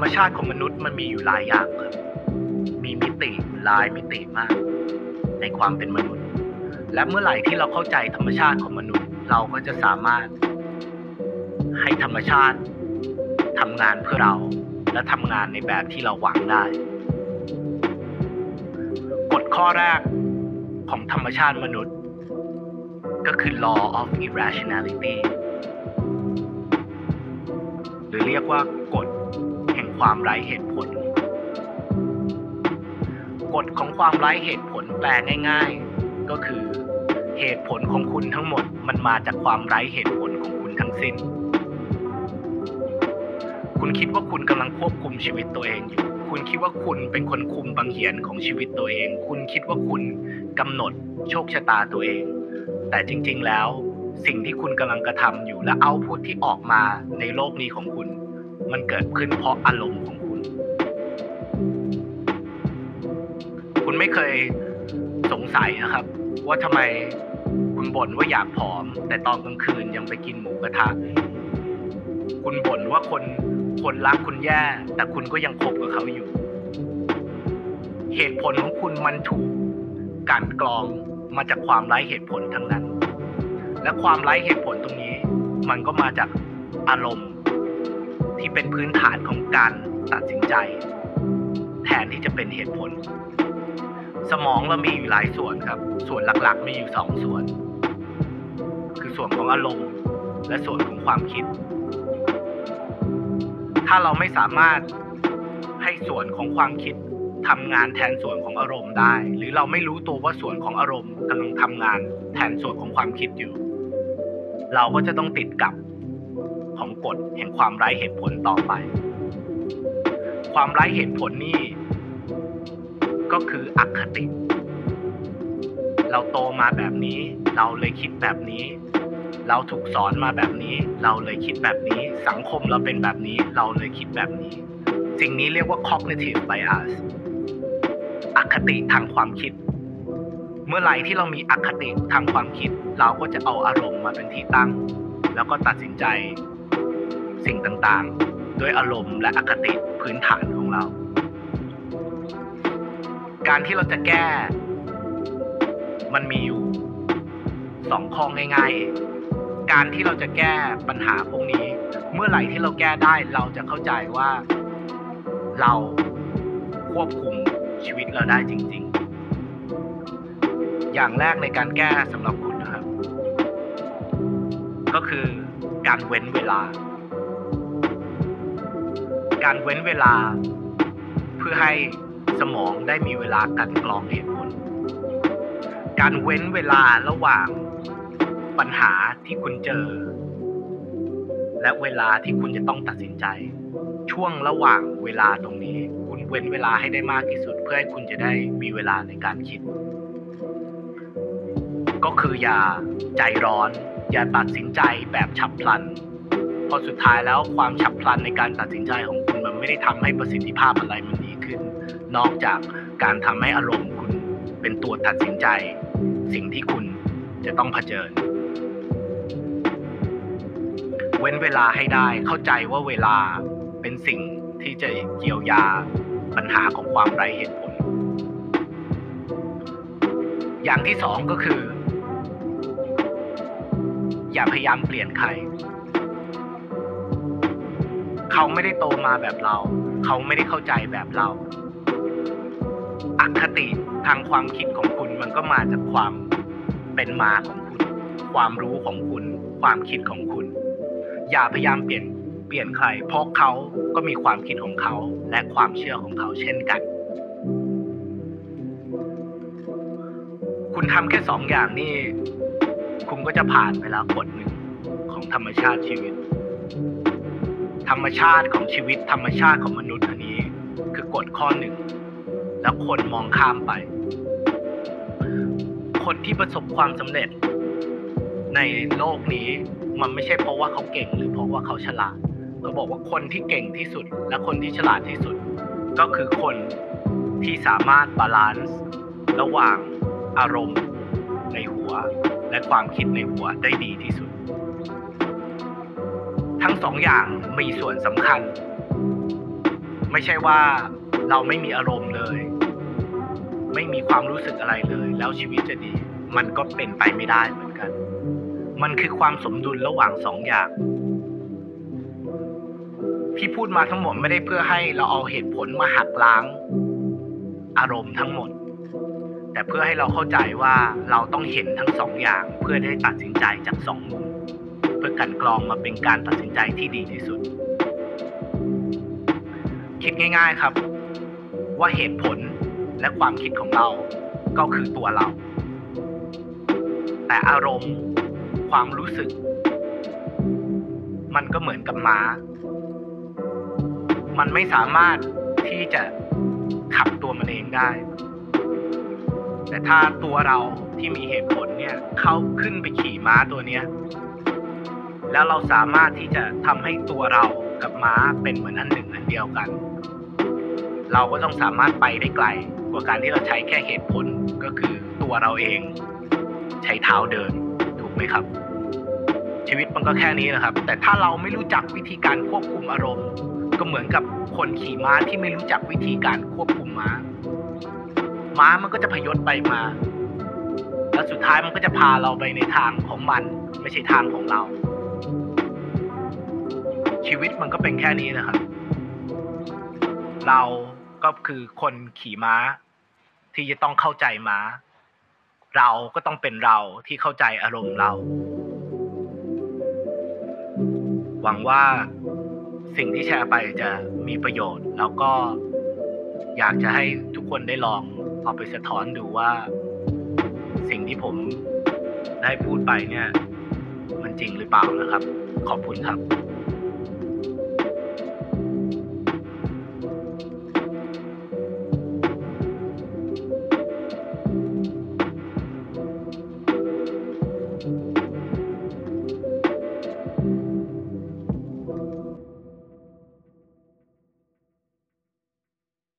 รมชาติของมนุษย์มันมีอยู่หลายอย่างครับมีมิติหลายมิติมาก ในความเป็นมนุษย์ และเมื่อไหร่ที่เราเข้าใจธรรมชาติของมนุษย์ เราก็จะสามารถให้ธรรมชาติทำงานเพื่อเราและทำงานในแบบที่เราหวังได้ กฎข้อแรกของธรรมชาติมนุษย์ ก็คือ law of irrationality หรือเรียกว่า ความไร้เหตุผล กฎของความไร้เหตุผลแปลง่าย ๆ ก็คือ เหตุผลของคุณทั้งหมดมันมาจากความไร้เหตุผลของคุณทั้งสิ้น คุณคิดว่าคุณกำลังควบคุมชีวิตตัวเองอยู่ คุณคิดว่าคุณเป็นคนคุมบางเหียนของชีวิตตัวเอง คุณคิดว่าคุณกำหนดโชคชะตาตัวเอง แต่จริง ๆ แล้วสิ่งที่คุณกำลังกระทำอยู่และเอาพุทที่ออกมาในโลกนี้ของคุณ มันเกิดขึ้นเพราะอารมณ์ของคุณ คุณไม่เคยสงสัยนะครับ ว่าทำไมคุณบ่นว่าอยากผอม แต่ตอนกลางคืนยังไปกินหมูกระทะ คุณบ่นว่าคนคนรักคุณแย่ แต่คุณก็ยังคบกับเขาอยู่ เหตุผลของคุณมันถูกกลั่นกรองมาจากความไร้เหตุผลทั้งนั้น และความไร้เหตุผลตรงนี้ มันก็มาจากอารมณ์ ที่เป็นพื้นฐานของการตัดสินใจ แทนที่จะเป็นเหตุผล สมองเรามีอยู่หลายส่วนครับ ส่วนหลักๆ มีอยู่สองส่วน คือส่วนของอารมณ์ และส่วนของความคิด ถ้าเราไม่สามารถให้ส่วนของความคิดทำงานแทนส่วนของอารมณ์ได้ หรือเราไม่รู้ตัวว่าส่วนของอารมณ์กำลังทำงานแทนส่วนของความคิดอยู่ เราก็จะต้องติดกับ ของกฎแห่งความไร้เหตุผลต่อไป ความไร้เหตุผลนี่ ก็คืออคติ เราโตมาแบบนี้ เราเลยคิดแบบนี้ เราถูกสอนมาแบบนี้ เราเลยคิดแบบนี้ สังคมเราเป็นแบบนี้ เราเลยคิดแบบนี้ สิ่งนี้เรียกว่า cognitive bias อคติทางความคิด เมื่อไหร่ที่เรามีอคติทางความคิด เราก็จะเอาอารมณ์มาเป็นที่ตั้ง แล้วก็ตัดสินใจ สิ่งต่างๆ ด้วยอารมณ์และอคติพื้นฐานของเรา การที่เราจะแก้ มันมีอยู่สองข้อง่ายๆ การที่เราจะแก้ปัญหาพวกนี้ เมื่อไหร่ที่เราแก้ได้เราจะเข้าใจว่า เราควบคุมชีวิตเราได้จริง ๆ อย่างแรกในการแก้สำหรับคุณนะครับ ก็คือการเว้นเวลา การเว้นเวลา เพื่อให้สมองได้มีเวลากันกรองเหตุผล การเว้นเวลาระหว่างปัญหาที่คุณเจอ และเวลาที่คุณจะต้องตัดสินใจ ช่วงระหว่างเวลาตรงนี้ คุณเว้นเวลาให้ได้มากที่สุด เพื่อให้คุณจะได้มีเวลาในการคิด ก็คืออย่าใจร้อน อย่าตัดสินใจแบบฉับพลันเพราะสุดท้ายแล้วความฉับพลันในการตัดสินใจของค ไม่ได้ทำให้ประสิทธิภาพอะไรมันดีขึ้น นอกจากการทำให้อารมณ์คุณเป็นตัวตัดสินใจ สิ่งที่คุณจะต้องเผชิญ เว้นเวลาให้ได้เข้าใจว่าเวลาเป็นสิ่งที่จะเยียวยาปัญหาของความไร้เหตุผล อย่างที่สองก็คือ อย่าพยายามเปลี่ยนใคร เขาไม่ได้โตมาแบบเรา เขาไม่ได้เข้าใจแบบเรา อคติทางความคิดของคุณมันก็มาจากความเป็นมาของคุณ ความรู้ของคุณ ความคิดของคุณ อย่าพยายามเปลี่ยนเปลี่ยนใคร เพราะเขาก็มีความคิดของเขา และความเชื่อของเขาเช่นกัน คุณทำแค่สองอย่างนี่ คุณก็จะผ่านไปแล้วกฎหนึ่งของธรรมชาติชีวิต ธรรมชาติของชีวิตธรรมชาติของมนุษย์อันนี้ คือกฎข้อหนึ่ง แล้วคนมองข้ามไป คนที่ประสบความสำเร็จ ในโลกนี้มันไม่ใช่เพราะว่าเขาเก่งหรือเพราะว่าเขาฉลาดเขาบอกว่าคนที่เก่งที่สุด และคนที่ฉลาดที่สุด ก็คือคนที่สามารถ balance ระหว่างอารมณ์ในหัว และความคิดในหัวได้ดีที่สุด ทั้งสองอย่างมีส่วนสำคัญ ไม่ใช่ว่าเราไม่มีอารมณ์เลย ไม่มีความรู้สึกอะไรเลย แล้วชีวิตจะดี มันก็เป็นไปไม่ได้เหมือนกัน มันคือความสมดุลระหว่างสองอย่างพี่พูดมาทั้งหมดไม่ได้เพื่อให้เราเอาเหตุผลมาหักล้าง อารมณ์ทั้งหมด แต่เพื่อให้เราเข้าใจว่าเราต้องเห็นทั้งสองอย่างเพื่อได้ตัดสินใจจากสองมุม เพื่อกันกรองมาเป็นการตัดสินใจที่ดีที่สุด คิดง่ายๆครับ ว่าเหตุผลและความคิดของเราก็คือตัวเรา แต่อารมณ์ ความรู้สึก มันก็เหมือนกับม้า มันไม่สามารถที่จะขับตัวมันเองได้ แต่ถ้าตัวเราที่มีเหตุผลเนี่ยเข้าขึ้นไปขี่ม้าตัวเนี้ยแล้วเราสามารถที่จะทำให้ตัวเรากับม้าเป็นเหมือนอันหนึ่งอันเดียวกัน เราก็ต้องสามารถไปได้ไกล กว่าการที่เราใช้แค่เหตุผลก็คือตัวเราเอง ใช้เท้าเดินถูกไหมครับ ชีวิตมันก็แค่นี้นะครับ แต่ถ้าเราไม่รู้จักวิธีการควบคุมอารมณ์ ก็เหมือนกับคนขี่ม้าที่ไม่รู้จักวิธีการควบคุมม้า ม้ามันก็จะพยศไปมา แล้วสุดท้ายมันก็จะพาเราไปในทางของมัน ไม่ใช่ทางของเรา ชีวิตมันก็เป็นแค่นี้นะครับ เราก็คือคนขี่ม้า ที่จะต้องเข้าใจม้า เราก็ต้องเป็นเราที่เข้าใจอารมณ์เรา หวังว่าสิ่งที่แชร์ไปจะมีประโยชน์ แล้วก็อยากจะให้ทุกคนได้ลอง เอาไปสะท้อนดูว่า สิ่งที่ผมได้พูดไปเนี่ย มันจริงหรือเปล่านะครับ ขอบคุณครับ